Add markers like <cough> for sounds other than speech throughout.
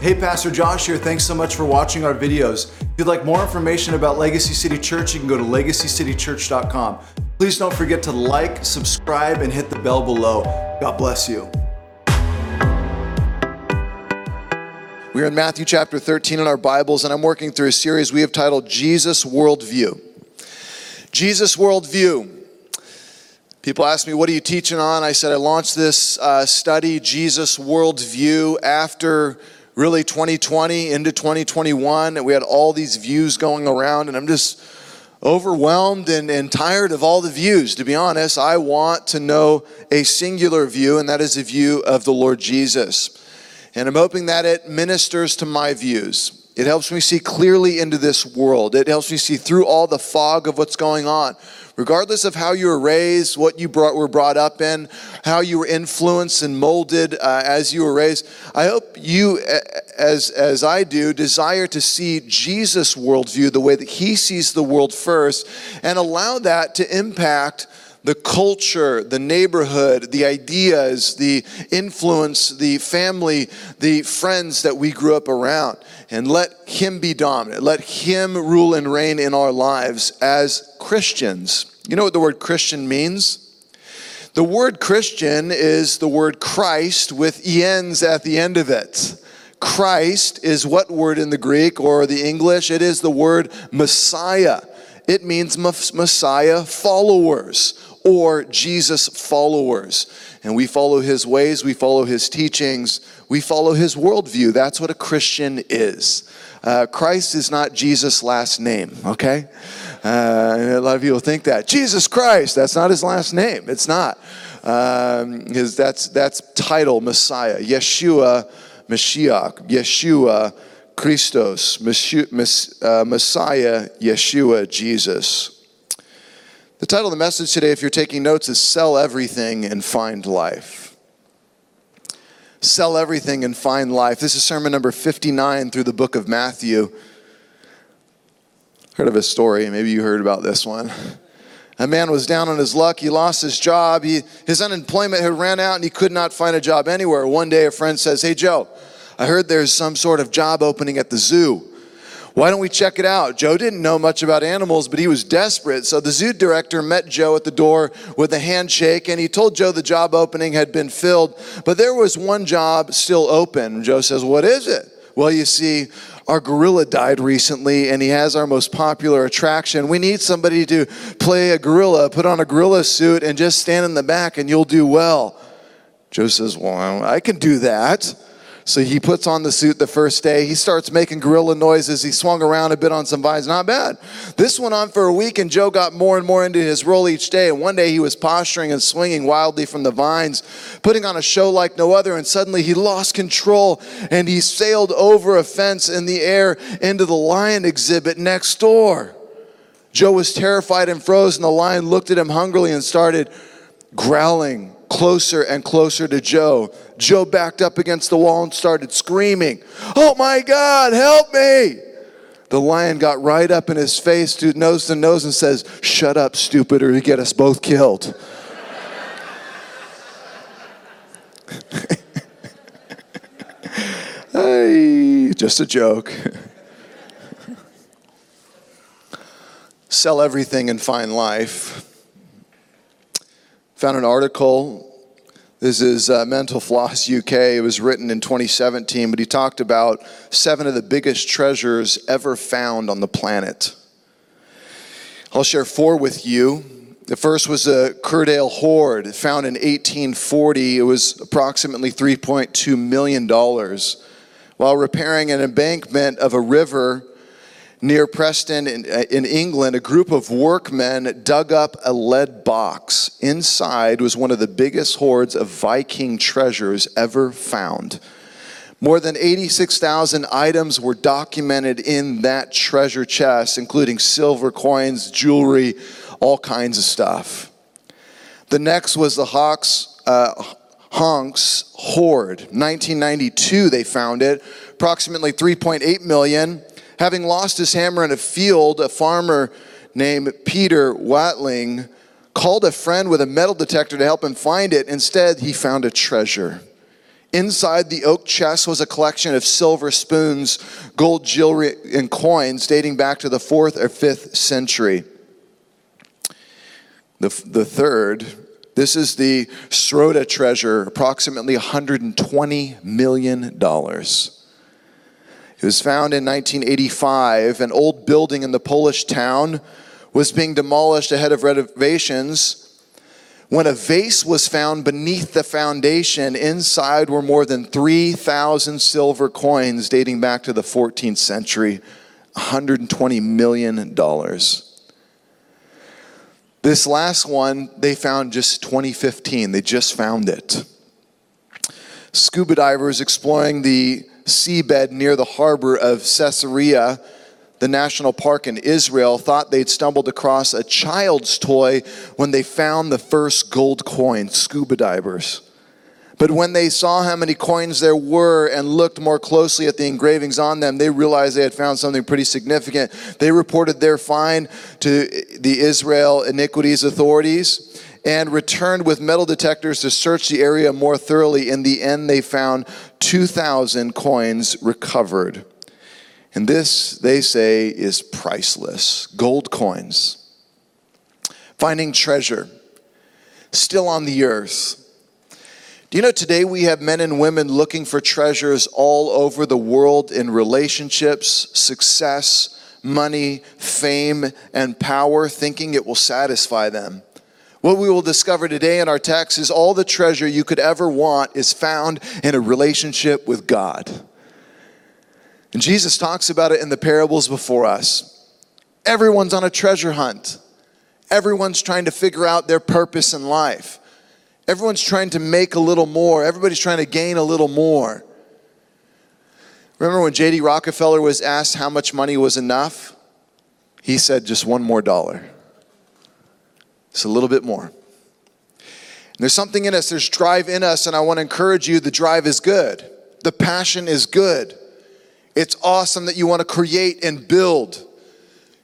Hey, Pastor Josh here. Thanks so much for watching our videos. If you'd like more information about Legacy City Church, you can go to legacycitychurch.com. Please don't forget to like, subscribe, and hit the bell below. God bless you. We're in Matthew chapter 13 in our Bibles, and I'm working through a series we have titled Jesus Worldview. Jesus Worldview. People ask me, What are you teaching on? I said, I launched this uh, study, Jesus Worldview, after really 2020 into 2021. And we had all these views going around, and I'm just overwhelmed and, and tired of all the views. To be honest, I want to know a singular view, and that is a view of the Lord Jesus. And I'm hoping that it ministers to my views. It helps me see clearly into this world. It helps me see through all the fog of what's going on. Regardless of how you were raised, what you brought, were brought up in, how you were influenced and molded uh, as you were raised, I hope you, as, as I do, desire to see Jesus' worldview the way that he sees the world first and allow that to impact the culture, the neighborhood, the ideas, the influence, the family, the friends that we grew up around. And let Him be dominant. Let Him rule and reign in our lives as Christians. You know what the word Christian means? The word Christian is the word Christ with ens at the end of it. Christ is what word in the Greek or the English? It is the word Messiah. It means Messiah followers or Jesus followers. And we follow his ways, we follow his teachings, we follow his worldview. That's what a Christian is. Uh, Christ is not Jesus' last name, okay? Uh, a lot of people think that. Jesus Christ, that's not his last name. It's not. Um, his, that's, that's title, Messiah. Yeshua, Mashiach. Yeshua, Christos. Uh, Messiah, Yeshua, Jesus. The title of the message today, if you're taking notes, is Sell Everything and Find Life. Sell Everything and Find Life. This is sermon number 59 through the book of Matthew. Heard of a story, maybe you heard about this one. A man was down on his luck. He lost his job. He, his unemployment had ran out and he could not find a job anywhere. One day, a friend says, Hey, Joe, I heard there's some sort of job opening at the zoo. Why don't we check it out? Joe didn't know much about animals, but he was desperate. So the zoo director met Joe at the door with a handshake and he told Joe the job opening had been filled, but there was one job still open. Joe says, What is it? Well, you see, our gorilla died recently and he has our most popular attraction. We need somebody to play a gorilla, put on a gorilla suit, and just stand in the back and you'll do well. Joe says, Well, I can do that. So he puts on the suit the first day. He starts making gorilla noises. He swung around a bit on some vines. Not bad. This went on for a week, and Joe got more and more into his role each day. And one day he was posturing and swinging wildly from the vines, putting on a show like no other. And suddenly he lost control and he sailed over a fence in the air into the lion exhibit next door. Joe was terrified and froze, and the lion looked at him hungrily and started growling closer and closer to Joe. Joe backed up against the wall and started screaming, Oh my God, help me! The lion got right up in his face, to nose to nose, and says, Shut up, stupid, or you get us both killed. <laughs> hey, just a joke. <laughs> Sell everything and find life found an article. This is uh, Mental Floss UK. It was written in 2017, but he talked about seven of the biggest treasures ever found on the planet. I'll share four with you. The first was a Cuerdale hoard found in 1840. It was approximately $3.2 million. While repairing an embankment of a river, near Preston in, uh, in, England, a group of workmen dug up a lead box. Inside was one of the biggest hoards of Viking treasures ever found. More than 86,000 items were documented in that treasure chest, including silver coins, jewelry, all kinds of stuff. The next was the Hawks, uh, Honks hoard. 1992, they found it. Approximately 3.8 million Having lost his hammer in a field, a farmer named Peter Watling called a friend with a metal detector to help him find it. Instead, he found a treasure. Inside the oak chest was a collection of silver spoons, gold jewelry, and coins dating back to the fourth or fifth century. The, the third, this is the Środa treasure, approximately $120 million. It was found in 1985. An old building in the Polish town was being demolished ahead of renovations when a vase was found beneath the foundation, inside were more than 3,000 silver coins dating back to the 14th century, $120 million. This last one they found just 2015. They just found it. Scuba divers exploring the seabed near the harbor of Caesarea the national park in Israel thought they'd stumbled across a child's toy when they found the first gold coin, scuba divers. But when they saw how many coins there were and looked more closely at the engravings on them, they realized they had found something pretty significant. They reported their find to the Israel Antiquities authorities and returned with metal detectors to search the area more thoroughly. In the end, they found 2,000 coins recovered. And this, they say, is priceless gold coins. Finding treasure still on the earth. Do you know today we have men and women looking for treasures all over the world in relationships, success, money, fame, and power, thinking it will satisfy them? What we will discover today in our text is all the treasure you could ever want is found in a relationship with God. And Jesus talks about it in the parables before us. Everyone's on a treasure hunt. Everyone's trying to figure out their purpose in life. Everyone's trying to make a little more. Everybody's trying to gain a little more. Remember when J.D. Rockefeller was asked how much money was enough? He said just one more dollar. It's a little bit more. And there's something in us, there's drive in us, and I want to encourage you the drive is good, the passion is good. It's awesome that you want to create and build.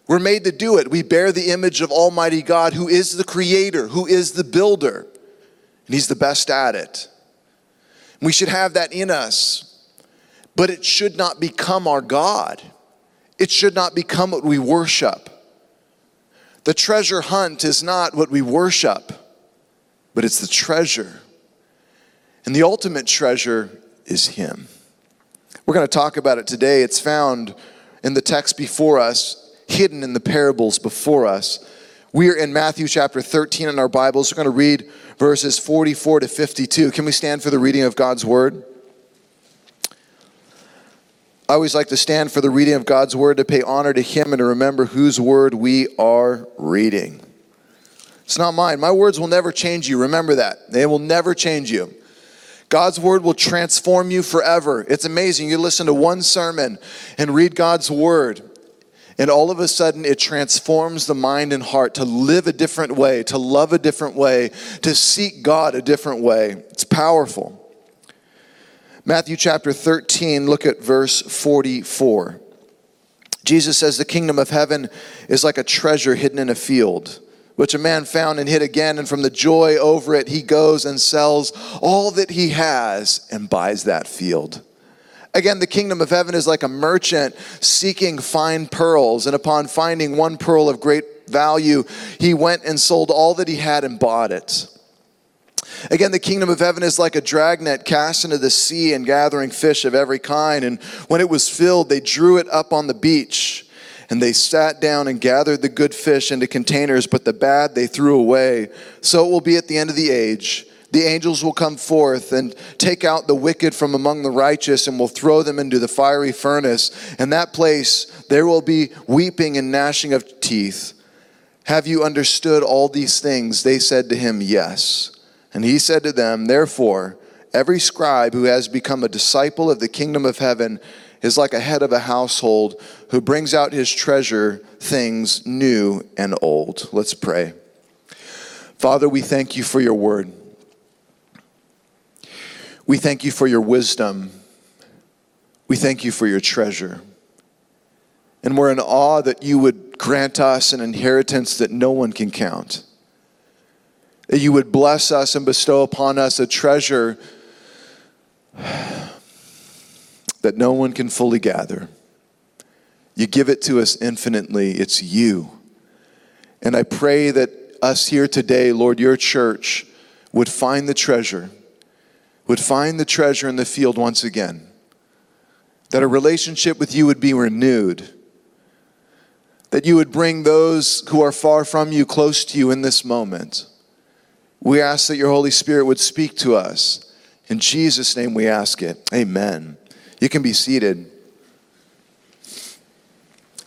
We're made to do it. We bear the image of Almighty God, who is the creator, who is the builder, and He's the best at it. We should have that in us, but it should not become our God. It should not become what we worship. The treasure hunt is not what we worship, but it's the treasure. And the ultimate treasure is Him. We're going to talk about it today. It's found in the text before us, hidden in the parables before us. We are in Matthew chapter 13 in our Bibles. We're going to read verses 44 to 52. Can we stand for the reading of God's word? I always like to stand for the reading of God's word to pay honor to Him and to remember whose word we are reading. It's not mine. My words will never change you. Remember that. They will never change you. God's word will transform you forever. It's amazing. You listen to one sermon and read God's word, and all of a sudden it transforms the mind and heart to live a different way, to love a different way, to seek God a different way. It's powerful. Matthew chapter 13, look at verse 44. Jesus says, The kingdom of heaven is like a treasure hidden in a field which a man found and hid again, and from the joy over it, he goes and sells all that he has and buys that field. Again, the kingdom of heaven is like a merchant seeking fine pearls, and upon finding one pearl of great value, he went and sold all that he had and bought it. Again, the kingdom of heaven is like a dragnet cast into the sea and gathering fish of every kind. And when it was filled, they drew it up on the beach. And they sat down and gathered the good fish into containers, but the bad they threw away. So it will be at the end of the age. The angels will come forth and take out the wicked from among the righteous and will throw them into the fiery furnace. In that place there will be weeping and gnashing of teeth. Have you understood all these things? They said to him, Yes. And he said to them, Therefore, every scribe who has become a disciple of the kingdom of heaven is like a head of a household who brings out his treasure, things new and old. Let's pray. Father, we thank you for your word. We thank you for your wisdom. We thank you for your treasure. And we're in awe that you would grant us an inheritance that no one can count. That you would bless us and bestow upon us a treasure that no one can fully gather. You give it to us infinitely. It's you. And I pray that us here today, Lord, your church, would find the treasure, would find the treasure in the field once again. That a relationship with you would be renewed. That you would bring those who are far from you close to you in this moment. We ask that your Holy Spirit would speak to us. In Jesus' name we ask it. Amen. You can be seated.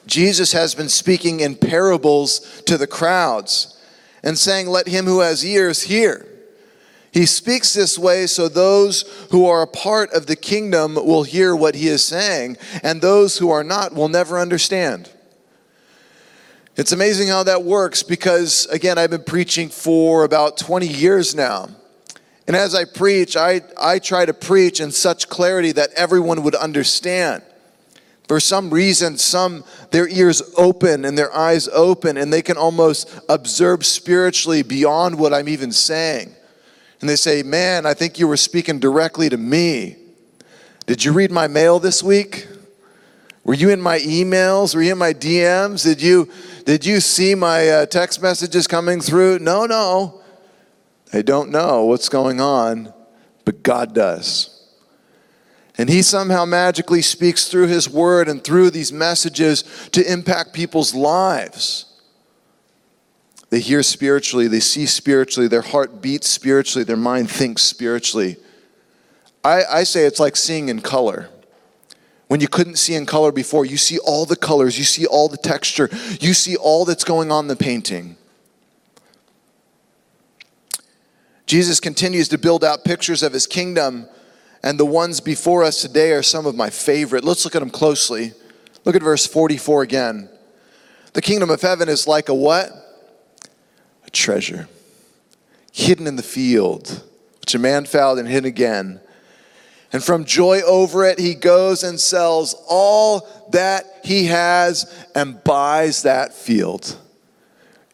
Jesus has been speaking in parables to the crowds and saying, Let him who has ears hear. He speaks this way so those who are a part of the kingdom will hear what he is saying, and those who are not will never understand. It's amazing how that works because, again, I've been preaching for about 20 years now. And as I preach, I, I try to preach in such clarity that everyone would understand. For some reason, some their ears open and their eyes open, and they can almost observe spiritually beyond what I'm even saying. And they say, Man, I think you were speaking directly to me. Did you read my mail this week? Were you in my emails? Were you in my DMs? Did you did you see my uh, text messages coming through? No, no. I don't know what's going on, but God does. And he somehow magically speaks through his word and through these messages to impact people's lives. They hear spiritually, they see spiritually, their heart beats spiritually, their mind thinks spiritually. I, I say it's like seeing in color. When you couldn't see in color before, you see all the colors, you see all the texture, you see all that's going on in the painting. Jesus continues to build out pictures of his kingdom and the ones before us today are some of my favorite. Let's look at them closely. Look at verse 44 again. The kingdom of heaven is like a what? A treasure hidden in the field, which a man found and hid again. And from joy over it, he goes and sells all that he has and buys that field.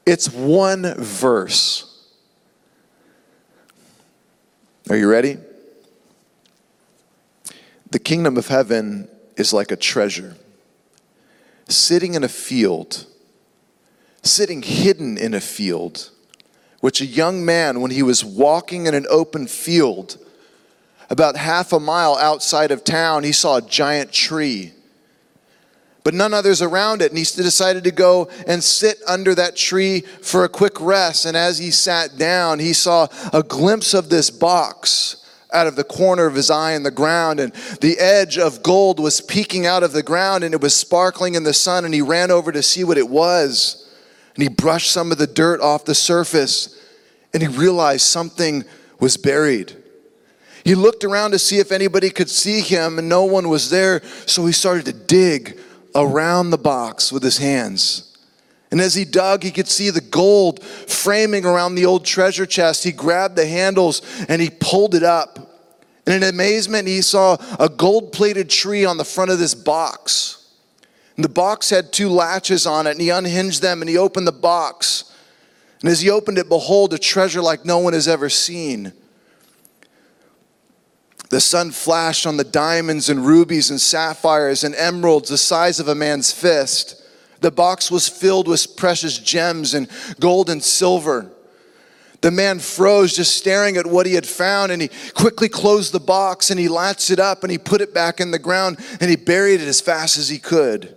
It's one verse. Are you ready? The kingdom of heaven is like a treasure sitting in a field, sitting hidden in a field, which a young man, when he was walking in an open field, about half a mile outside of town, he saw a giant tree. But none others around it, and he decided to go and sit under that tree for a quick rest. And as he sat down, he saw a glimpse of this box out of the corner of his eye in the ground, and the edge of gold was peeking out of the ground, and it was sparkling in the sun. And he ran over to see what it was, and he brushed some of the dirt off the surface, and he realized something was buried. He looked around to see if anybody could see him, and no one was there, so he started to dig around the box with his hands. And as he dug, he could see the gold framing around the old treasure chest. He grabbed the handles and he pulled it up. And in amazement, he saw a gold plated tree on the front of this box. And the box had two latches on it, and he unhinged them and he opened the box. And as he opened it, behold, a treasure like no one has ever seen. The sun flashed on the diamonds and rubies and sapphires and emeralds the size of a man's fist. The box was filled with precious gems and gold and silver. The man froze just staring at what he had found, and he quickly closed the box and he latched it up and he put it back in the ground and he buried it as fast as he could.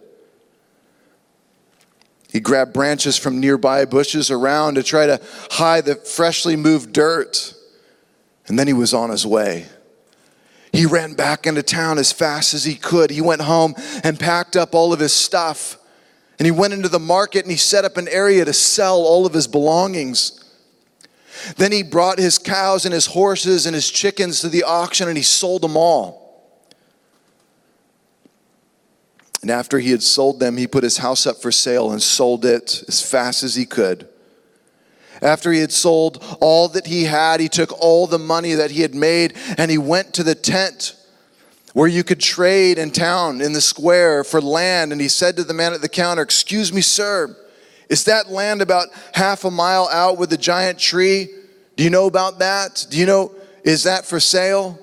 He grabbed branches from nearby bushes around to try to hide the freshly moved dirt, and then he was on his way. He ran back into town as fast as he could. He went home and packed up all of his stuff. And he went into the market and he set up an area to sell all of his belongings. Then he brought his cows and his horses and his chickens to the auction and he sold them all. And after he had sold them, he put his house up for sale and sold it as fast as he could. After he had sold all that he had, he took all the money that he had made and he went to the tent where you could trade in town in the square for land. And he said to the man at the counter, Excuse me, sir, is that land about half a mile out with the giant tree? Do you know about that? Do you know, is that for sale?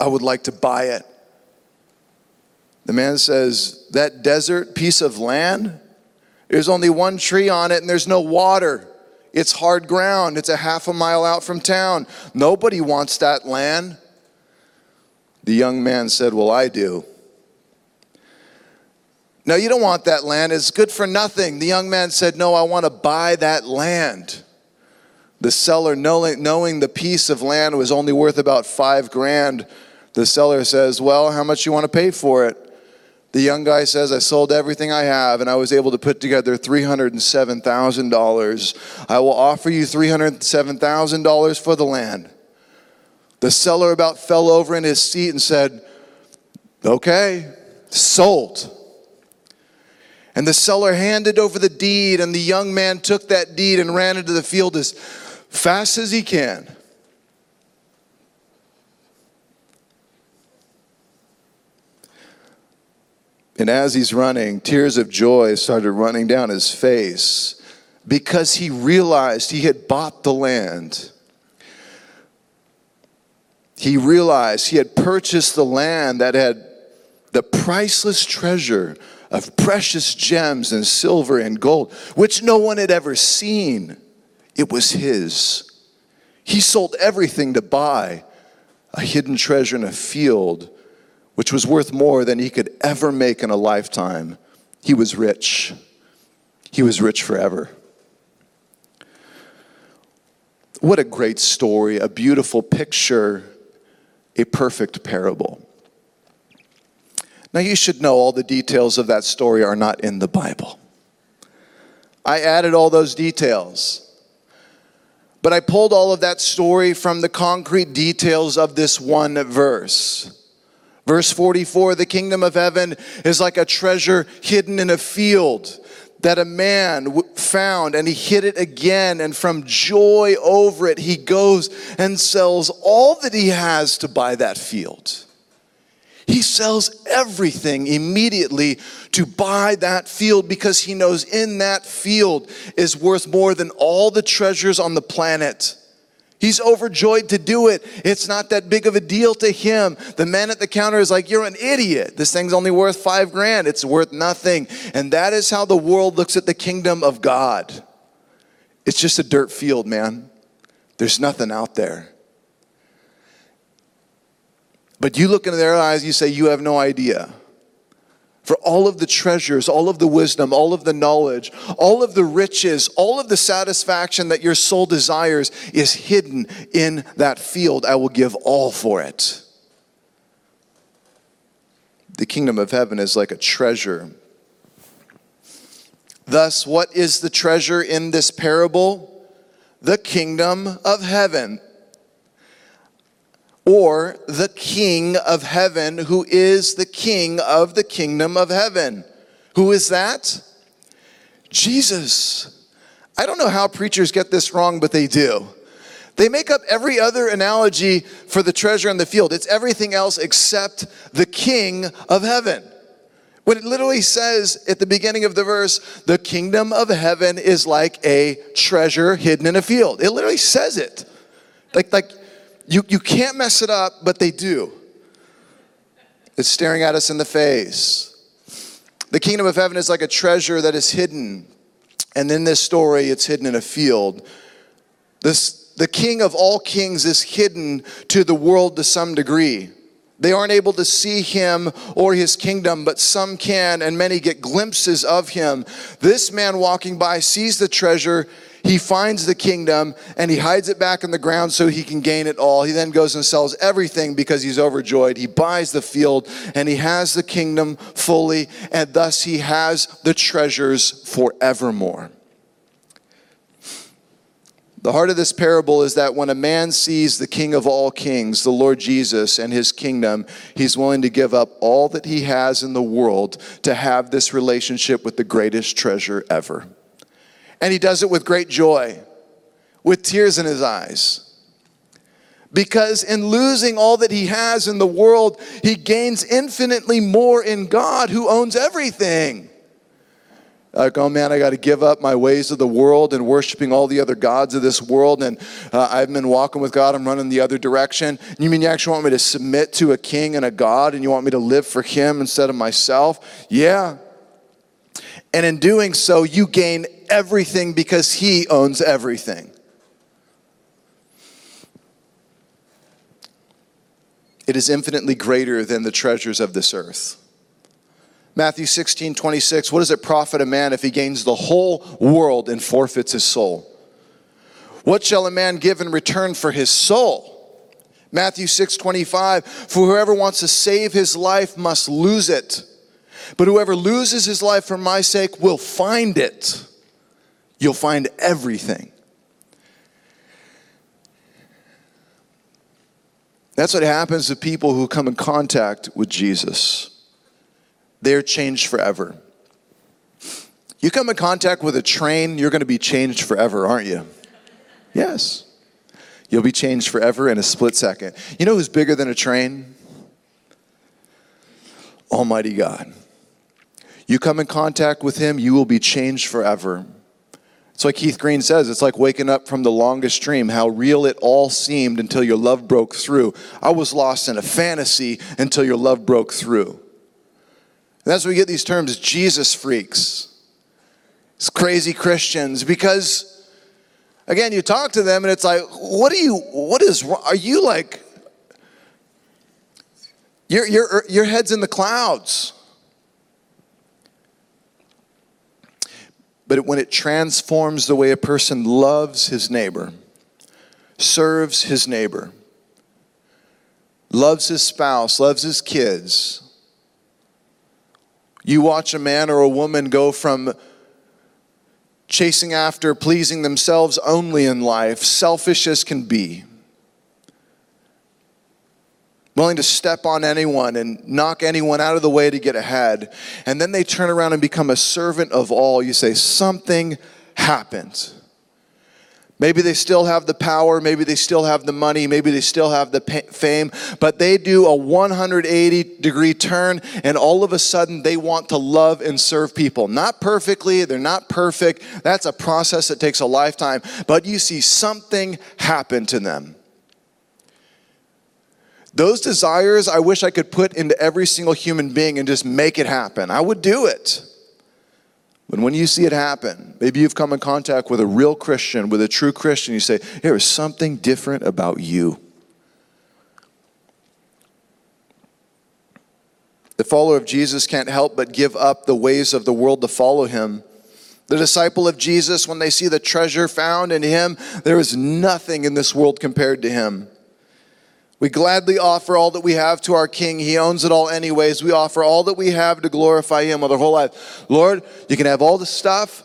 I would like to buy it. The man says, That desert piece of land, there's only one tree on it and there's no water. It's hard ground. It's a half a mile out from town. Nobody wants that land. The young man said, Well, I do. No, you don't want that land. It's good for nothing. The young man said, No, I want to buy that land. The seller, knowing, the piece of land was only worth about five grand, the seller says, Well, how much you want to pay for it? The young guy says, I sold everything I have and I was able to put together $307,000. I will offer you $307,000 for the land. The seller about fell over in his seat and said, Okay, sold. And the seller handed over the deed, and the young man took that deed and ran into the field as fast as he can. And as he's running, tears of joy started running down his face because he realized he had bought the land. He realized he had purchased the land that had the priceless treasure of precious gems and silver and gold, which no one had ever seen. It was his. He sold everything to buy a hidden treasure in a field, which was worth more than he could ever make in a lifetime. He was rich. He was rich forever. What a great story, a beautiful picture, a perfect parable. Now, you should know all the details of that story are not in the Bible. I added all those details. But I pulled all of that story from the concrete details of this one verse. Verse 44 The kingdom of heaven is like a treasure hidden in a field that a man found and he hid it again. And from joy over it, he goes and sells all that he has to buy that field. He sells everything immediately to buy that field because he knows in that field is worth more than all the treasures on the planet. He's overjoyed to do it. It's not that big of a deal to him. The man at the counter is like, You're an idiot. This thing's only worth five grand. It's worth nothing. And that is how the world looks at the kingdom of God. It's just a dirt field, man. There's nothing out there. But you look into their eyes, you say, You have no idea. For all of the treasures, all of the wisdom, all of the knowledge, all of the riches, all of the satisfaction that your soul desires is hidden in that field. I will give all for it. The kingdom of heaven is like a treasure. Thus, what is the treasure in this parable? The kingdom of heaven or the King of heaven, who is the King of the kingdom of heaven. Who is that? Jesus. I don't know how preachers get this wrong, but they do. They make up every other analogy for the treasure in the field. It's everything else except the King of heaven. When it literally says at the beginning of the verse, the kingdom of heaven is like a treasure hidden in a field. It literally says it. Like, like you, you can't mess it up, but they do. It's staring at us in the face. The kingdom of heaven is like a treasure that is hidden. And in this story, it's hidden in a field. This, the king of all kings is hidden to the world to some degree. They aren't able to see him or his kingdom, but some can, and many get glimpses of him. This man walking by sees the treasure he finds the kingdom and he hides it back in the ground so he can gain it all. He then goes and sells everything because he's overjoyed. He buys the field and he has the kingdom fully, and thus he has the treasures forevermore. The heart of this parable is that when a man sees the King of all kings, the Lord Jesus, and his kingdom, he's willing to give up all that he has in the world to have this relationship with the greatest treasure ever. And he does it with great joy, with tears in his eyes. Because in losing all that he has in the world, he gains infinitely more in God who owns everything. Like, oh man, I got to give up my ways of the world and worshiping all the other gods of this world. And uh, I've been walking with God, I'm running the other direction. You mean you actually want me to submit to a king and a God and you want me to live for him instead of myself? Yeah. And in doing so, you gain everything because he owns everything. It is infinitely greater than the treasures of this earth. Matthew 16, 26, what does it profit a man if he gains the whole world and forfeits his soul? What shall a man give in return for his soul? Matthew 6, 25, for whoever wants to save his life must lose it. But whoever loses his life for my sake will find it. You'll find everything. That's what happens to people who come in contact with Jesus they're changed forever. You come in contact with a train, you're going to be changed forever, aren't you? Yes. You'll be changed forever in a split second. You know who's bigger than a train? Almighty God. You come in contact with Him, you will be changed forever. It's like Keith Green says, it's like waking up from the longest dream, how real it all seemed until your love broke through. I was lost in a fantasy until your love broke through. And that's where we get these terms Jesus freaks. It's crazy Christians because again, you talk to them and it's like, what are you what is are you like your your your head's in the clouds. But when it transforms the way a person loves his neighbor, serves his neighbor, loves his spouse, loves his kids, you watch a man or a woman go from chasing after pleasing themselves only in life, selfish as can be, willing to step on anyone and knock anyone out of the way to get ahead, and then they turn around and become a servant of all. You say, Something happened. Maybe they still have the power, maybe they still have the money, maybe they still have the fame, but they do a 180 degree turn and all of a sudden they want to love and serve people. Not perfectly, they're not perfect. That's a process that takes a lifetime, but you see something happen to them. Those desires I wish I could put into every single human being and just make it happen. I would do it. But when you see it happen, maybe you've come in contact with a real Christian, with a true Christian, you say, There is something different about you. The follower of Jesus can't help but give up the ways of the world to follow him. The disciple of Jesus, when they see the treasure found in him, there is nothing in this world compared to him. We gladly offer all that we have to our King. He owns it all, anyways. We offer all that we have to glorify Him with our whole life. Lord, you can have all the stuff.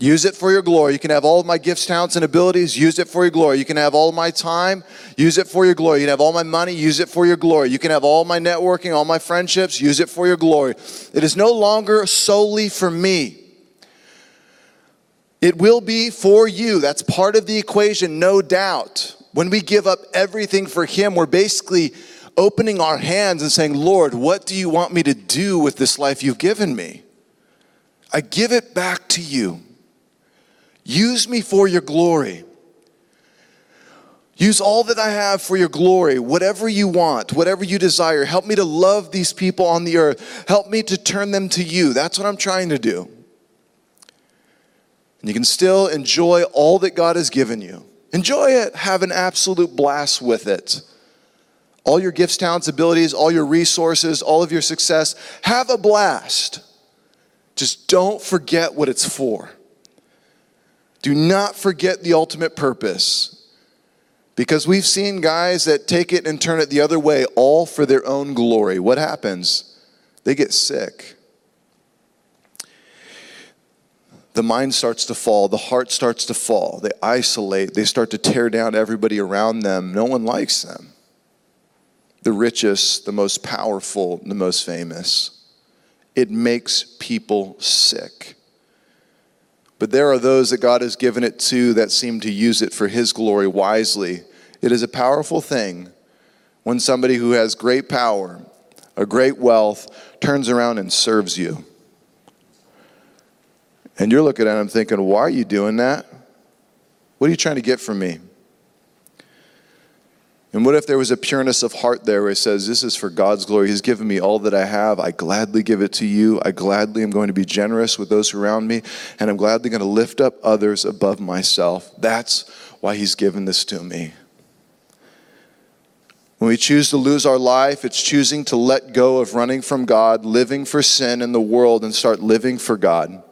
Use it for your glory. You can have all of my gifts, talents, and abilities. Use it for your glory. You can have all my time. Use it for your glory. You can have all my money. Use it for your glory. You can have all my networking, all my friendships. Use it for your glory. It is no longer solely for me. It will be for you. That's part of the equation, no doubt. When we give up everything for Him, we're basically opening our hands and saying, Lord, what do you want me to do with this life you've given me? I give it back to you. Use me for your glory. Use all that I have for your glory, whatever you want, whatever you desire. Help me to love these people on the earth. Help me to turn them to you. That's what I'm trying to do. And you can still enjoy all that God has given you. Enjoy it. Have an absolute blast with it. All your gifts, talents, abilities, all your resources, all of your success, have a blast. Just don't forget what it's for. Do not forget the ultimate purpose. Because we've seen guys that take it and turn it the other way, all for their own glory. What happens? They get sick the mind starts to fall, the heart starts to fall. They isolate, they start to tear down everybody around them. No one likes them. The richest, the most powerful, the most famous. It makes people sick. But there are those that God has given it to that seem to use it for His glory wisely. It is a powerful thing when somebody who has great power, a great wealth, turns around and serves you And you're looking at him thinking, why are you doing that? What are you trying to get from me? And what if there was a pureness of heart there where it says, This is for God's glory. He's given me all that I have. I gladly give it to you. I gladly am going to be generous with those around me. And I'm gladly going to lift up others above myself. That's why He's given this to me. When we choose to lose our life, it's choosing to let go of running from God, living for sin in the world, and start living for God.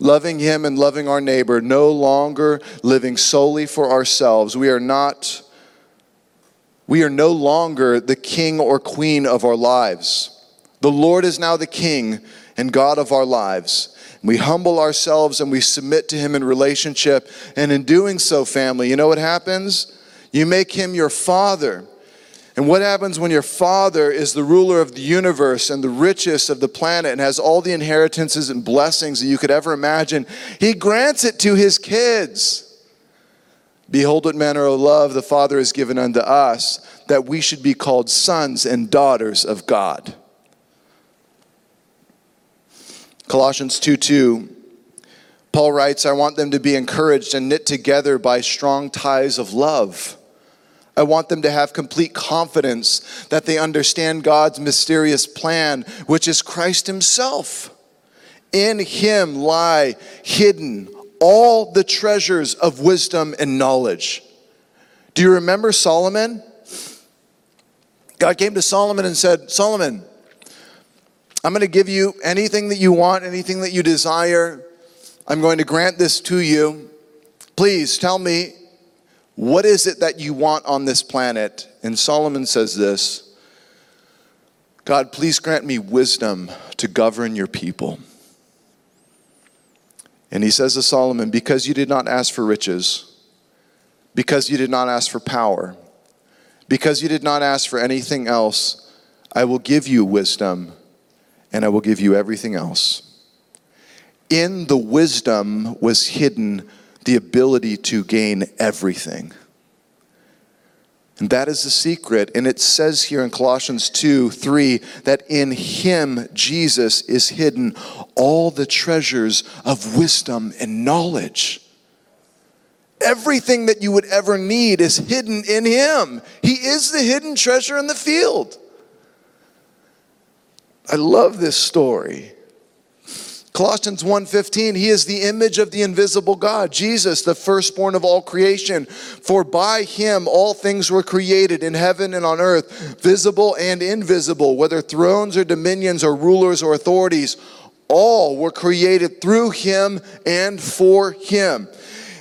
Loving Him and loving our neighbor, no longer living solely for ourselves. We are not we are no longer the king or queen of our lives. The Lord is now the king and God of our lives. We humble ourselves and we submit to him in relationship. And in doing so, family, you know what happens? You make him your father. And what happens when your father is the ruler of the universe and the richest of the planet and has all the inheritances and blessings that you could ever imagine? He grants it to his kids. Behold, what manner of love the Father has given unto us, that we should be called sons and daughters of God. Colossians 2 2, Paul writes, I want them to be encouraged and knit together by strong ties of love. I want them to have complete confidence that they understand God's mysterious plan, which is Christ Himself. In Him lie hidden all the treasures of wisdom and knowledge. Do you remember Solomon? God came to Solomon and said, Solomon, I'm going to give you anything that you want, anything that you desire. I'm going to grant this to you. Please tell me, what is it that you want on this planet? And Solomon says this God, please grant me wisdom to govern your people. And he says to Solomon, Because you did not ask for riches, because you did not ask for power, because you did not ask for anything else, I will give you wisdom and I will give you everything else. In the wisdom was hidden the ability to gain everything. And that is the secret. And it says here in Colossians 2 3 that in him, Jesus, is hidden all the treasures of wisdom and knowledge. Everything that you would ever need is hidden in him. He is the hidden treasure in the field. I love this story. Colossians 1:15 He is the image of the invisible God Jesus the firstborn of all creation. For by him all things were created in heaven and on earth visible and invisible whether thrones or dominions or rulers or authorities. All were created through him and for him.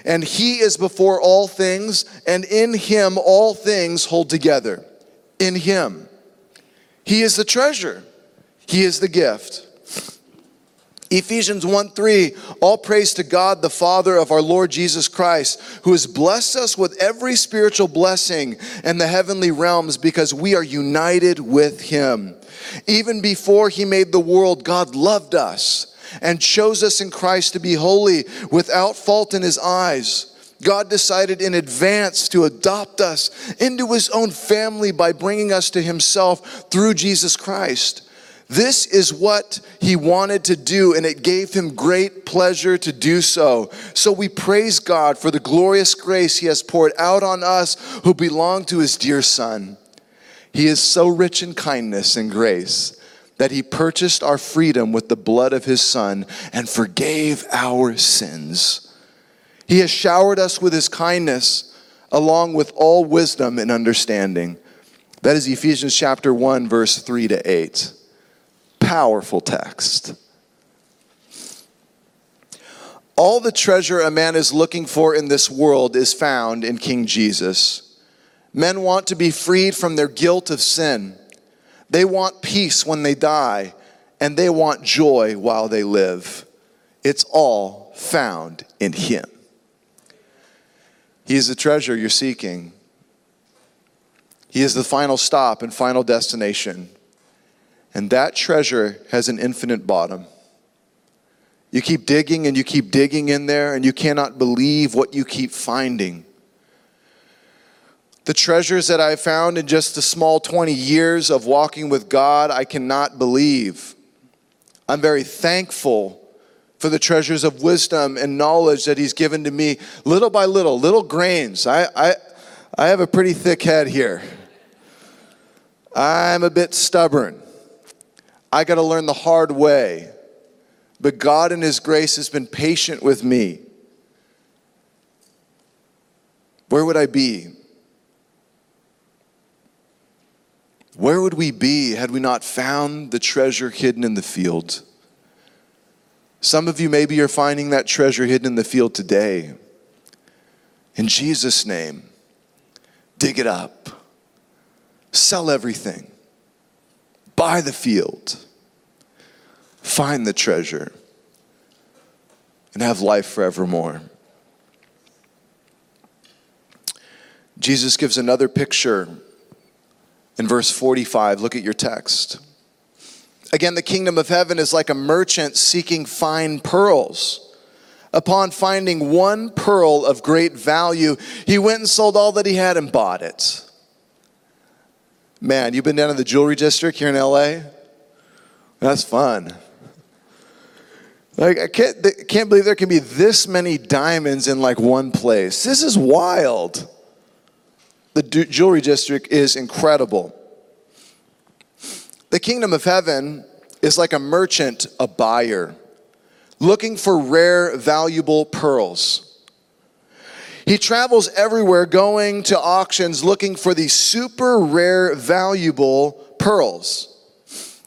And he is before all things and in him all things hold together. In him. He is the treasure. He is the gift Ephesians 1 3, all praise to God, the Father of our Lord Jesus Christ, who has blessed us with every spiritual blessing in the heavenly realms because we are united with Him. Even before He made the world, God loved us and chose us in Christ to be holy, without fault in His eyes. God decided in advance to adopt us into His own family by bringing us to Himself through Jesus Christ. This is what he wanted to do, and it gave him great pleasure to do so. So we praise God for the glorious grace he has poured out on us who belong to his dear Son. He is so rich in kindness and grace that he purchased our freedom with the blood of his Son and forgave our sins. He has showered us with his kindness along with all wisdom and understanding. That is Ephesians chapter 1, verse 3 to 8 powerful text. All the treasure a man is looking for in this world is found in King Jesus. Men want to be freed from their guilt of sin. They want peace when they die, and they want joy while they live. It's all found in Him. He is the treasure you're seeking. He is the final stop and final destination. And that treasure has an infinite bottom. You keep digging and you keep digging in there, and you cannot believe what you keep finding. The treasures that I found in just the small 20 years of walking with God, I cannot believe. I'm very thankful for the treasures of wisdom and knowledge that He's given to me little by little, little grains. I, I, I have a pretty thick head here. I'm a bit stubborn. I got to learn the hard way. But God, in His grace, has been patient with me. Where would I be? Where would we be had we not found the treasure hidden in the field? Some of you, maybe you're finding that treasure hidden in the field today. In Jesus' name, dig it up, sell everything, buy the field, find the treasure, and have life forevermore. Jesus gives another picture in verse 45. Look at your text. Again, the kingdom of heaven is like a merchant seeking fine pearls. Upon finding one pearl of great value, he went and sold all that he had and bought it. Man, you've been down in the jewelry district here in LA? That's fun. Like, I can't, can't believe there can be this many diamonds in like one place. This is wild. The jewelry district is incredible. The kingdom of heaven is like a merchant, a buyer, looking for rare, valuable pearls. He travels everywhere going to auctions looking for these super rare, valuable pearls.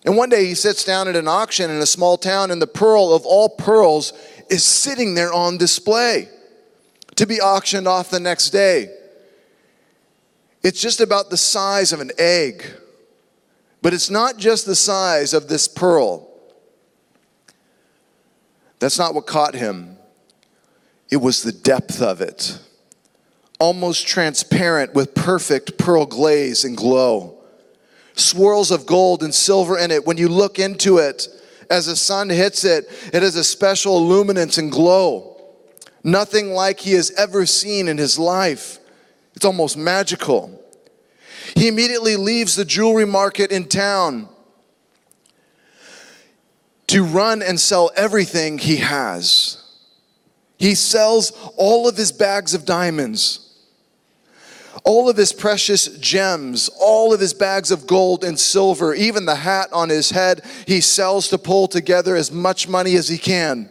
And one day he sits down at an auction in a small town, and the pearl of all pearls is sitting there on display to be auctioned off the next day. It's just about the size of an egg. But it's not just the size of this pearl. That's not what caught him. It was the depth of it. Almost transparent with perfect pearl glaze and glow. Swirls of gold and silver in it. When you look into it, as the sun hits it, it has a special luminance and glow. Nothing like he has ever seen in his life. It's almost magical. He immediately leaves the jewelry market in town to run and sell everything he has. He sells all of his bags of diamonds, all of his precious gems, all of his bags of gold and silver, even the hat on his head, he sells to pull together as much money as he can.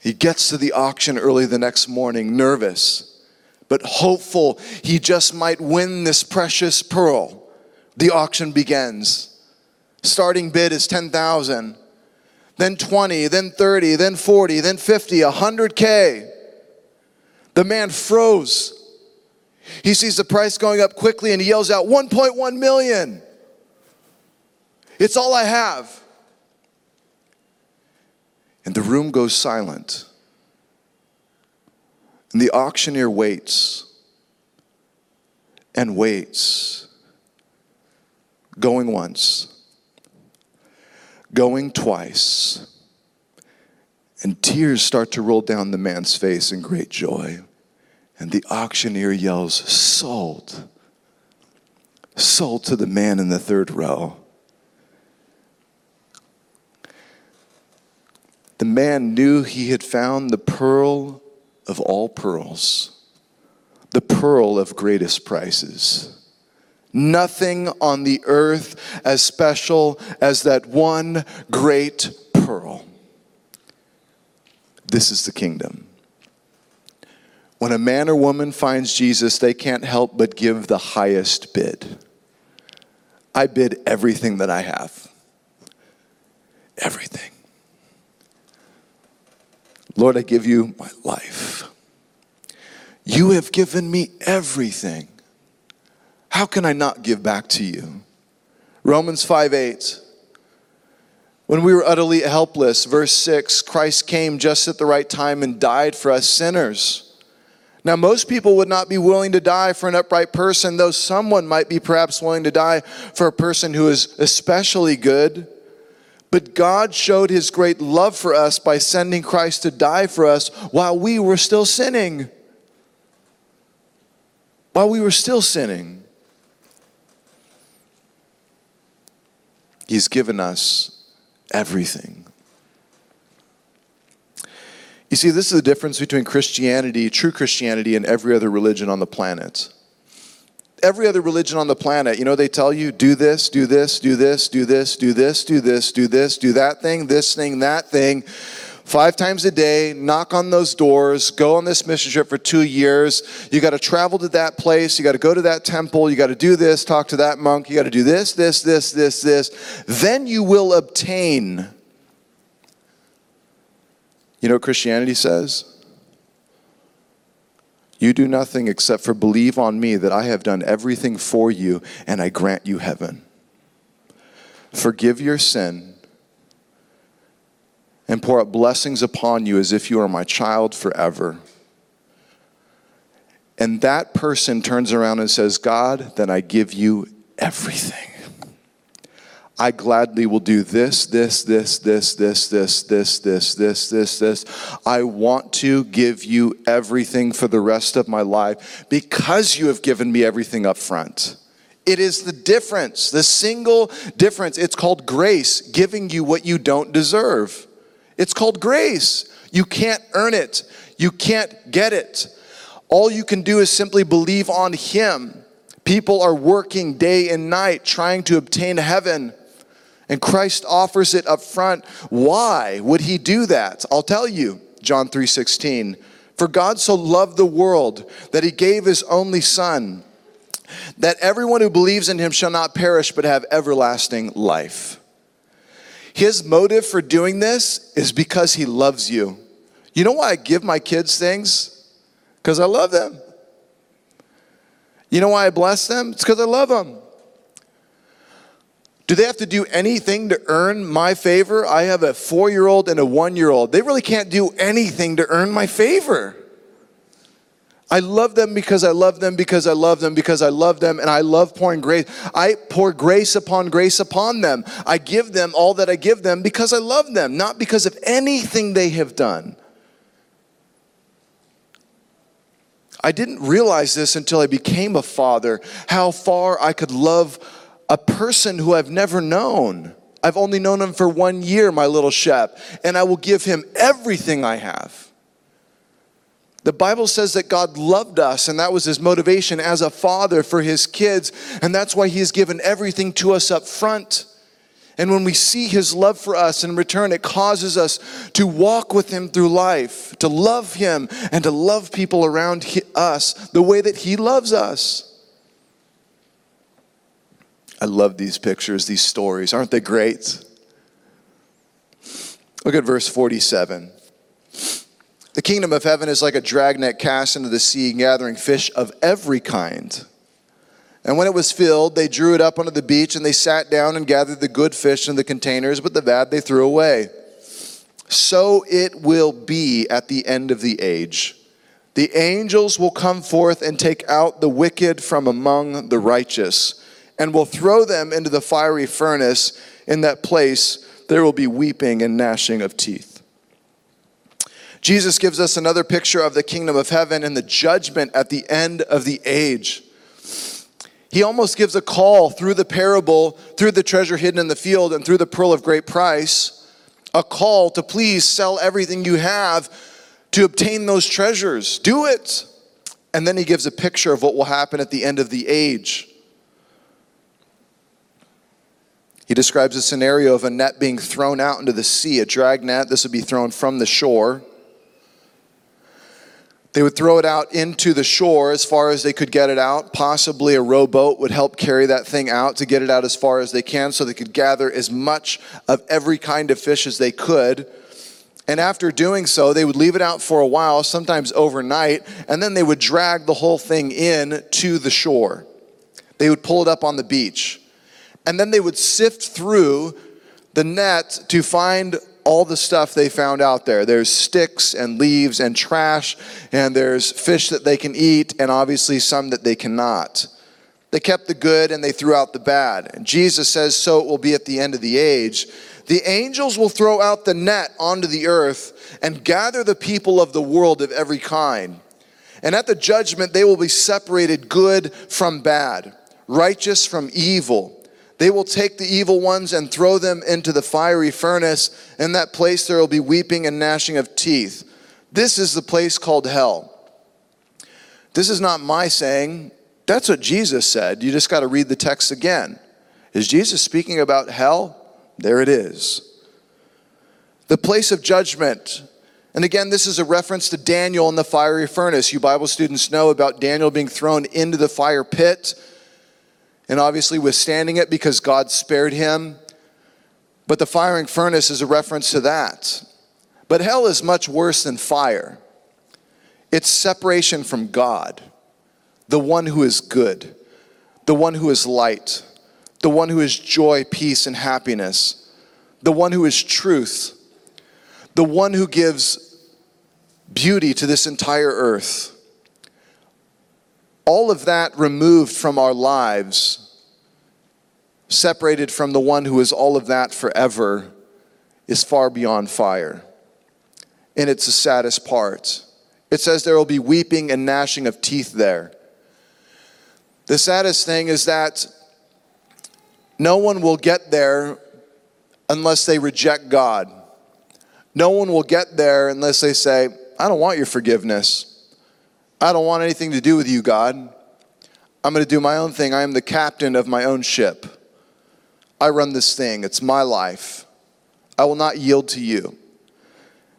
He gets to the auction early the next morning, nervous but hopeful he just might win this precious pearl. The auction begins. Starting bid is 10,000, then 20, then 30, then 40, then 50, 100K. The man froze. He sees the price going up quickly and he yells out, 1.1 million. It's all I have. And the room goes silent. And the auctioneer waits and waits, going once, going twice, and tears start to roll down the man's face in great joy. And the auctioneer yells, Sold! Sold to the man in the third row. The man knew he had found the pearl of all pearls, the pearl of greatest prices. Nothing on the earth as special as that one great pearl. This is the kingdom. When a man or woman finds Jesus, they can't help but give the highest bid. I bid everything that I have. Everything. Lord, I give you my life. You have given me everything. How can I not give back to you? Romans 5 8. When we were utterly helpless, verse 6, Christ came just at the right time and died for us sinners. Now, most people would not be willing to die for an upright person, though someone might be perhaps willing to die for a person who is especially good. But God showed his great love for us by sending Christ to die for us while we were still sinning. While we were still sinning. He's given us everything. You see, this is the difference between Christianity, true Christianity, and every other religion on the planet. Every other religion on the planet, you know, they tell you do this, do this, do this, do this, do this, do this, do this, do that thing, this thing, that thing five times a day, knock on those doors, go on this mission trip for two years. You got to travel to that place, you got to go to that temple, you got to do this, talk to that monk, you got to do this, this, this, this, this. Then you will obtain. You know what Christianity says? You do nothing except for believe on me that I have done everything for you and I grant you heaven. Forgive your sin and pour out blessings upon you as if you are my child forever. And that person turns around and says, God, then I give you everything. I gladly will do this, this, this, this, this, this, this, this, this, this, this. I want to give you everything for the rest of my life because you have given me everything up front. It is the difference, the single difference. It's called grace, giving you what you don't deserve. It's called grace. You can't earn it, you can't get it. All you can do is simply believe on Him. People are working day and night trying to obtain heaven. And Christ offers it up front. Why would he do that? I'll tell you, John 3:16. For God so loved the world that he gave his only son that everyone who believes in him shall not perish but have everlasting life. His motive for doing this is because he loves you. You know why I give my kids things? Because I love them. You know why I bless them? It's because I love them. Do they have to do anything to earn my favor? I have a four year old and a one year old. They really can't do anything to earn my favor. I love them because I love them because I love them because I love them and I love pouring grace. I pour grace upon grace upon them. I give them all that I give them because I love them, not because of anything they have done. I didn't realize this until I became a father, how far I could love a person who I've never known. I've only known him for one year, my little Shep, and I will give him everything I have. The Bible says that God loved us, and that was his motivation as a father for his kids, and that's why he has given everything to us up front. And when we see his love for us in return, it causes us to walk with him through life, to love him, and to love people around us the way that he loves us. I love these pictures, these stories. Aren't they great? Look at verse 47. The kingdom of heaven is like a dragnet cast into the sea, gathering fish of every kind. And when it was filled, they drew it up onto the beach, and they sat down and gathered the good fish in the containers, but the bad they threw away. So it will be at the end of the age. The angels will come forth and take out the wicked from among the righteous, and will throw them into the fiery furnace. In that place, there will be weeping and gnashing of teeth. Jesus gives us another picture of the kingdom of heaven and the judgment at the end of the age. He almost gives a call through the parable, through the treasure hidden in the field, and through the pearl of great price, a call to please sell everything you have to obtain those treasures. Do it. And then he gives a picture of what will happen at the end of the age. He describes a scenario of a net being thrown out into the sea, a drag net. This would be thrown from the shore. They would throw it out into the shore as far as they could get it out. Possibly a rowboat would help carry that thing out to get it out as far as they can so they could gather as much of every kind of fish as they could. And after doing so, they would leave it out for a while, sometimes overnight, and then they would drag the whole thing in to the shore. They would pull it up on the beach. And then they would sift through the net to find all the stuff they found out there. There's sticks and leaves and trash, and there's fish that they can eat, and obviously some that they cannot. They kept the good and they threw out the bad. And Jesus says, So it will be at the end of the age. The angels will throw out the net onto the earth and gather the people of the world of every kind. And at the judgment, they will be separated good from bad, righteous from evil. They will take the evil ones and throw them into the fiery furnace. In that place there will be weeping and gnashing of teeth. This is the place called hell. This is not my saying. That's what Jesus said. You just got to read the text again. Is Jesus speaking about hell? There it is. The place of judgment. And again, this is a reference to Daniel in the fiery furnace. You Bible students know about Daniel being thrown into the fire pit and obviously withstanding it because God spared him. But the firing furnace is a reference to that. But hell is much worse than fire. It's separation from God, the one who is good, the one who is light, the one who is joy, peace, and happiness, the one who is truth, the one who gives beauty to this entire earth. All of that removed from our lives, separated from the one who is all of that forever, is far beyond fire. And it's the saddest part. It says there will be weeping and gnashing of teeth there. The saddest thing is that no one will get there unless they reject God. No one will get there unless they say, I don't want your forgiveness. I don't want anything to do with you, God. I'm going to do my own thing. I am the captain of my own ship. I run this thing, it's my life. I will not yield to you.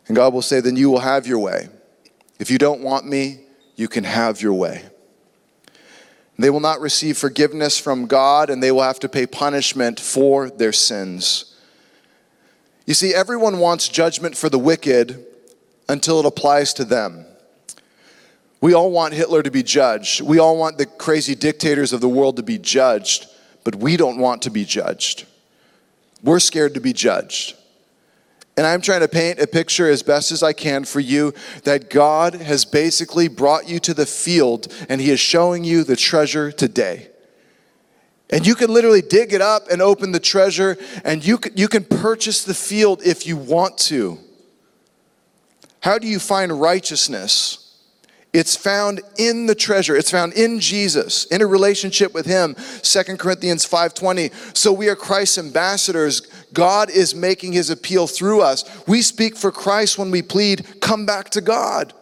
And God will say, Then you will have your way. If you don't want me, you can have your way. They will not receive forgiveness from God, and they will have to pay punishment for their sins. You see, everyone wants judgment for the wicked until it applies to them. We all want Hitler to be judged. We all want the crazy dictators of the world to be judged, but we don't want to be judged. We're scared to be judged. And I'm trying to paint a picture as best as I can for you that God has basically brought you to the field and He is showing you the treasure today. And you can literally dig it up and open the treasure, and you can, you can purchase the field if you want to. How do you find righteousness? It's found in the treasure. It's found in Jesus, in a relationship with him. 2 Corinthians 5:20. So we are Christ's ambassadors. God is making his appeal through us. We speak for Christ when we plead, come back to God.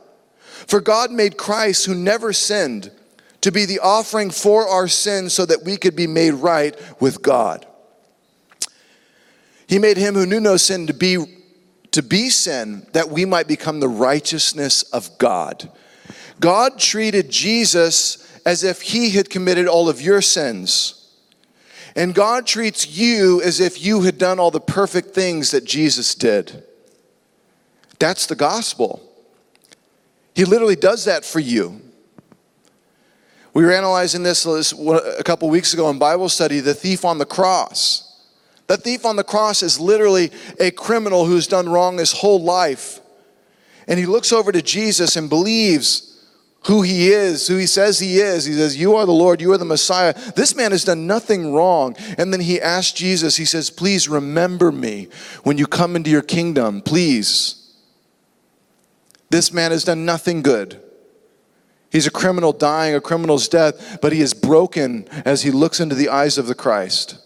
For God made Christ who never sinned to be the offering for our sins so that we could be made right with God. He made him who knew no sin to be to be sin that we might become the righteousness of God. God treated Jesus as if he had committed all of your sins. And God treats you as if you had done all the perfect things that Jesus did. That's the gospel. He literally does that for you. We were analyzing this a couple weeks ago in Bible study the thief on the cross. The thief on the cross is literally a criminal who's done wrong his whole life. And he looks over to Jesus and believes who he is, who he says he is. He says, You are the Lord, you are the Messiah. This man has done nothing wrong. And then he asks Jesus, He says, Please remember me when you come into your kingdom, please. This man has done nothing good. He's a criminal dying a criminal's death, but he is broken as he looks into the eyes of the Christ.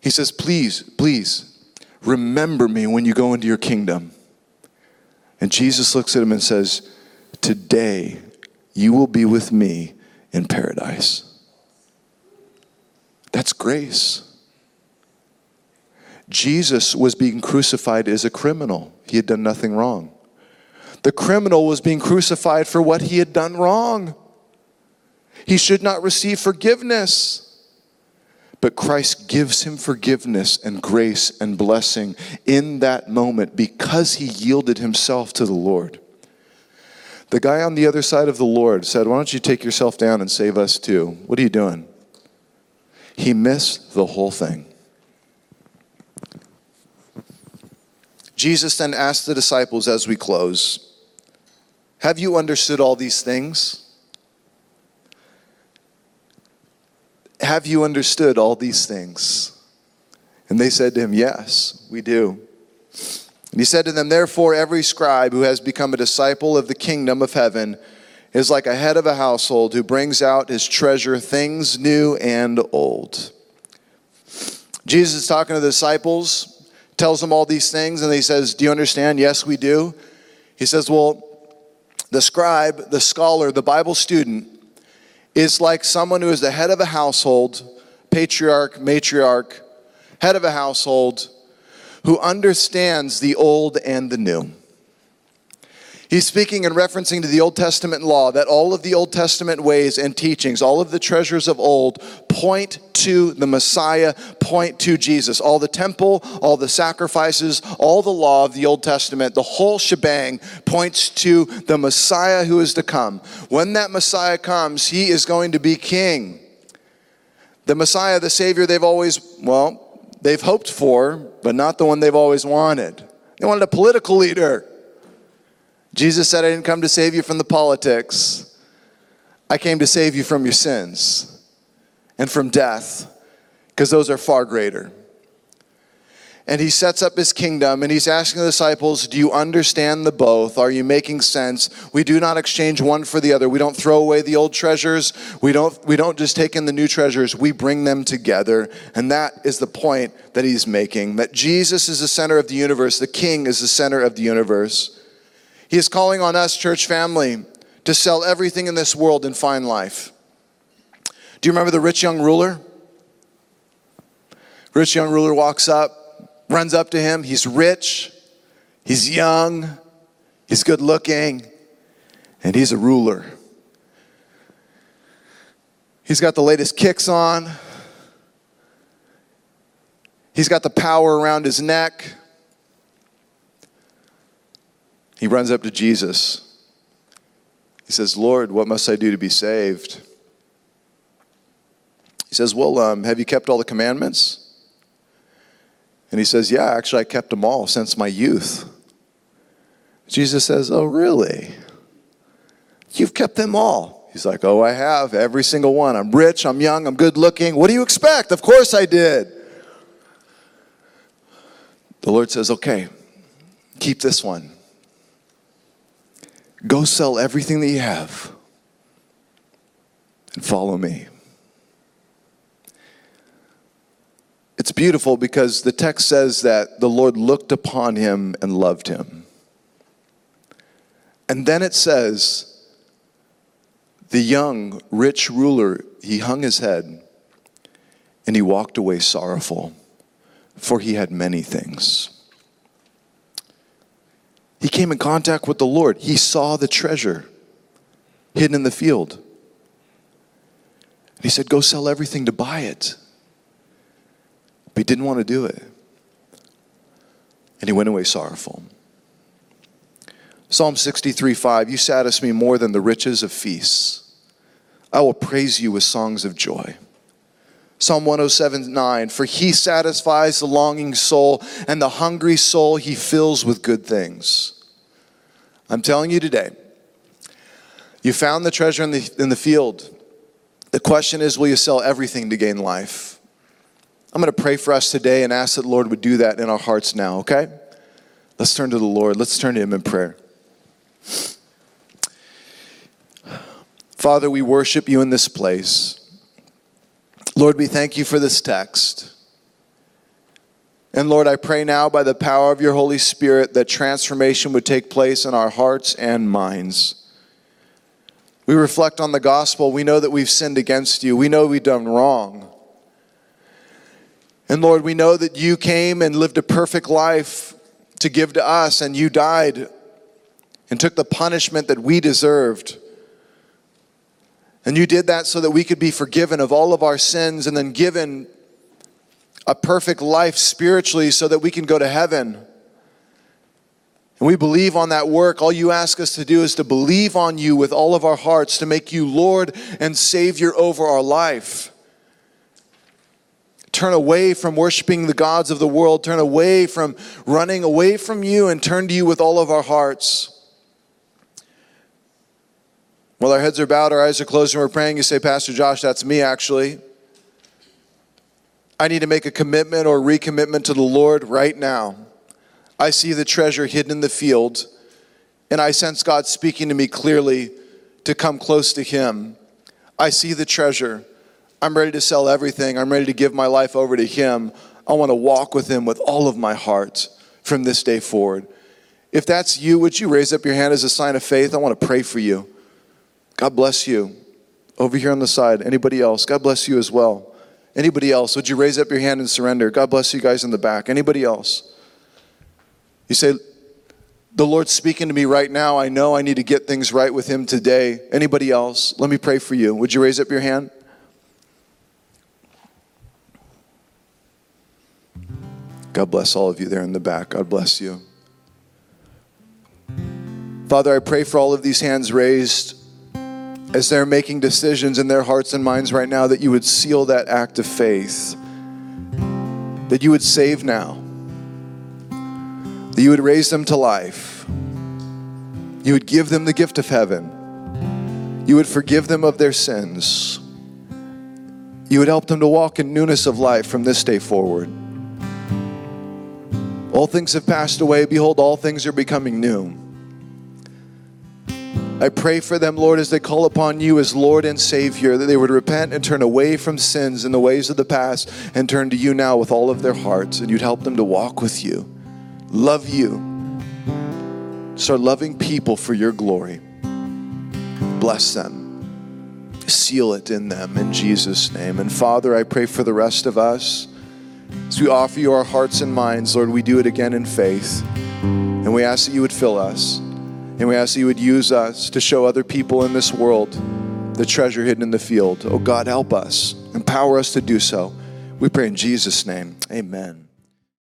He says, Please, please, remember me when you go into your kingdom. And Jesus looks at him and says, Today you will be with me in paradise. That's grace. Jesus was being crucified as a criminal. He had done nothing wrong. The criminal was being crucified for what he had done wrong. He should not receive forgiveness. But Christ gives him forgiveness and grace and blessing in that moment because he yielded himself to the Lord. The guy on the other side of the Lord said, Why don't you take yourself down and save us too? What are you doing? He missed the whole thing. Jesus then asked the disciples as we close, Have you understood all these things? Have you understood all these things? And they said to him, Yes, we do. And he said to them, Therefore, every scribe who has become a disciple of the kingdom of heaven is like a head of a household who brings out his treasure, things new and old. Jesus is talking to the disciples, tells them all these things, and he says, Do you understand? Yes, we do. He says, Well, the scribe, the scholar, the Bible student is like someone who is the head of a household, patriarch, matriarch, head of a household, who understands the old and the new. He's speaking and referencing to the Old Testament law that all of the Old Testament ways and teachings, all of the treasures of old, point to the Messiah, point to Jesus. All the temple, all the sacrifices, all the law of the Old Testament, the whole shebang points to the Messiah who is to come. When that Messiah comes, he is going to be king. The Messiah, the Savior they've always, well, they've hoped for, but not the one they've always wanted. They wanted a political leader. Jesus said, I didn't come to save you from the politics. I came to save you from your sins and from death, because those are far greater. And he sets up his kingdom and he's asking the disciples, Do you understand the both? Are you making sense? We do not exchange one for the other. We don't throw away the old treasures. We don't, we don't just take in the new treasures. We bring them together. And that is the point that he's making that Jesus is the center of the universe, the king is the center of the universe. He is calling on us, church family, to sell everything in this world and find life. Do you remember the rich young ruler? Rich young ruler walks up, runs up to him. He's rich, he's young, he's good looking, and he's a ruler. He's got the latest kicks on. He's got the power around his neck. He runs up to Jesus. He says, Lord, what must I do to be saved? He says, Well, um, have you kept all the commandments? And he says, Yeah, actually, I kept them all since my youth. Jesus says, Oh, really? You've kept them all. He's like, Oh, I have, every single one. I'm rich, I'm young, I'm good looking. What do you expect? Of course I did. The Lord says, Okay, keep this one. Go sell everything that you have and follow me. It's beautiful because the text says that the Lord looked upon him and loved him. And then it says, the young, rich ruler, he hung his head and he walked away sorrowful, for he had many things. He came in contact with the Lord. He saw the treasure hidden in the field. he said, Go sell everything to buy it. But he didn't want to do it. And he went away sorrowful. Psalm 63 5 You satisfy me more than the riches of feasts. I will praise you with songs of joy. Psalm 107 9 For he satisfies the longing soul, and the hungry soul he fills with good things. I'm telling you today, you found the treasure in the, in the field. The question is, will you sell everything to gain life? I'm going to pray for us today and ask that the Lord would do that in our hearts now, okay? Let's turn to the Lord. Let's turn to Him in prayer. Father, we worship you in this place. Lord, we thank you for this text. And Lord, I pray now by the power of your Holy Spirit that transformation would take place in our hearts and minds. We reflect on the gospel. We know that we've sinned against you. We know we've done wrong. And Lord, we know that you came and lived a perfect life to give to us, and you died and took the punishment that we deserved. And you did that so that we could be forgiven of all of our sins and then given a perfect life spiritually so that we can go to heaven. And we believe on that work. All you ask us to do is to believe on you with all of our hearts, to make you Lord and Savior over our life. Turn away from worshiping the gods of the world, turn away from running away from you, and turn to you with all of our hearts. While our heads are bowed, our eyes are closed, and we're praying, you say, Pastor Josh, that's me actually. I need to make a commitment or recommitment to the Lord right now. I see the treasure hidden in the field, and I sense God speaking to me clearly to come close to Him. I see the treasure. I'm ready to sell everything. I'm ready to give my life over to Him. I want to walk with Him with all of my heart from this day forward. If that's you, would you raise up your hand as a sign of faith? I want to pray for you. God bless you. Over here on the side, anybody else? God bless you as well. Anybody else? Would you raise up your hand and surrender? God bless you guys in the back. Anybody else? You say, The Lord's speaking to me right now. I know I need to get things right with Him today. Anybody else? Let me pray for you. Would you raise up your hand? God bless all of you there in the back. God bless you. Father, I pray for all of these hands raised as they're making decisions in their hearts and minds right now that you would seal that act of faith, that you would save now, that you would raise them to life, you would give them the gift of heaven, you would forgive them of their sins, you would help them to walk in newness of life from this day forward. All things have passed away. Behold, all things are becoming new. I pray for them, Lord, as they call upon you as Lord and Savior, that they would repent and turn away from sins and the ways of the past and turn to you now with all of their hearts, and you'd help them to walk with you, love you, start loving people for your glory. Bless them, seal it in them in Jesus' name. And Father, I pray for the rest of us. As we offer you our hearts and minds, Lord, we do it again in faith. And we ask that you would fill us. And we ask that you would use us to show other people in this world the treasure hidden in the field. Oh God, help us. Empower us to do so. We pray in Jesus' name. Amen.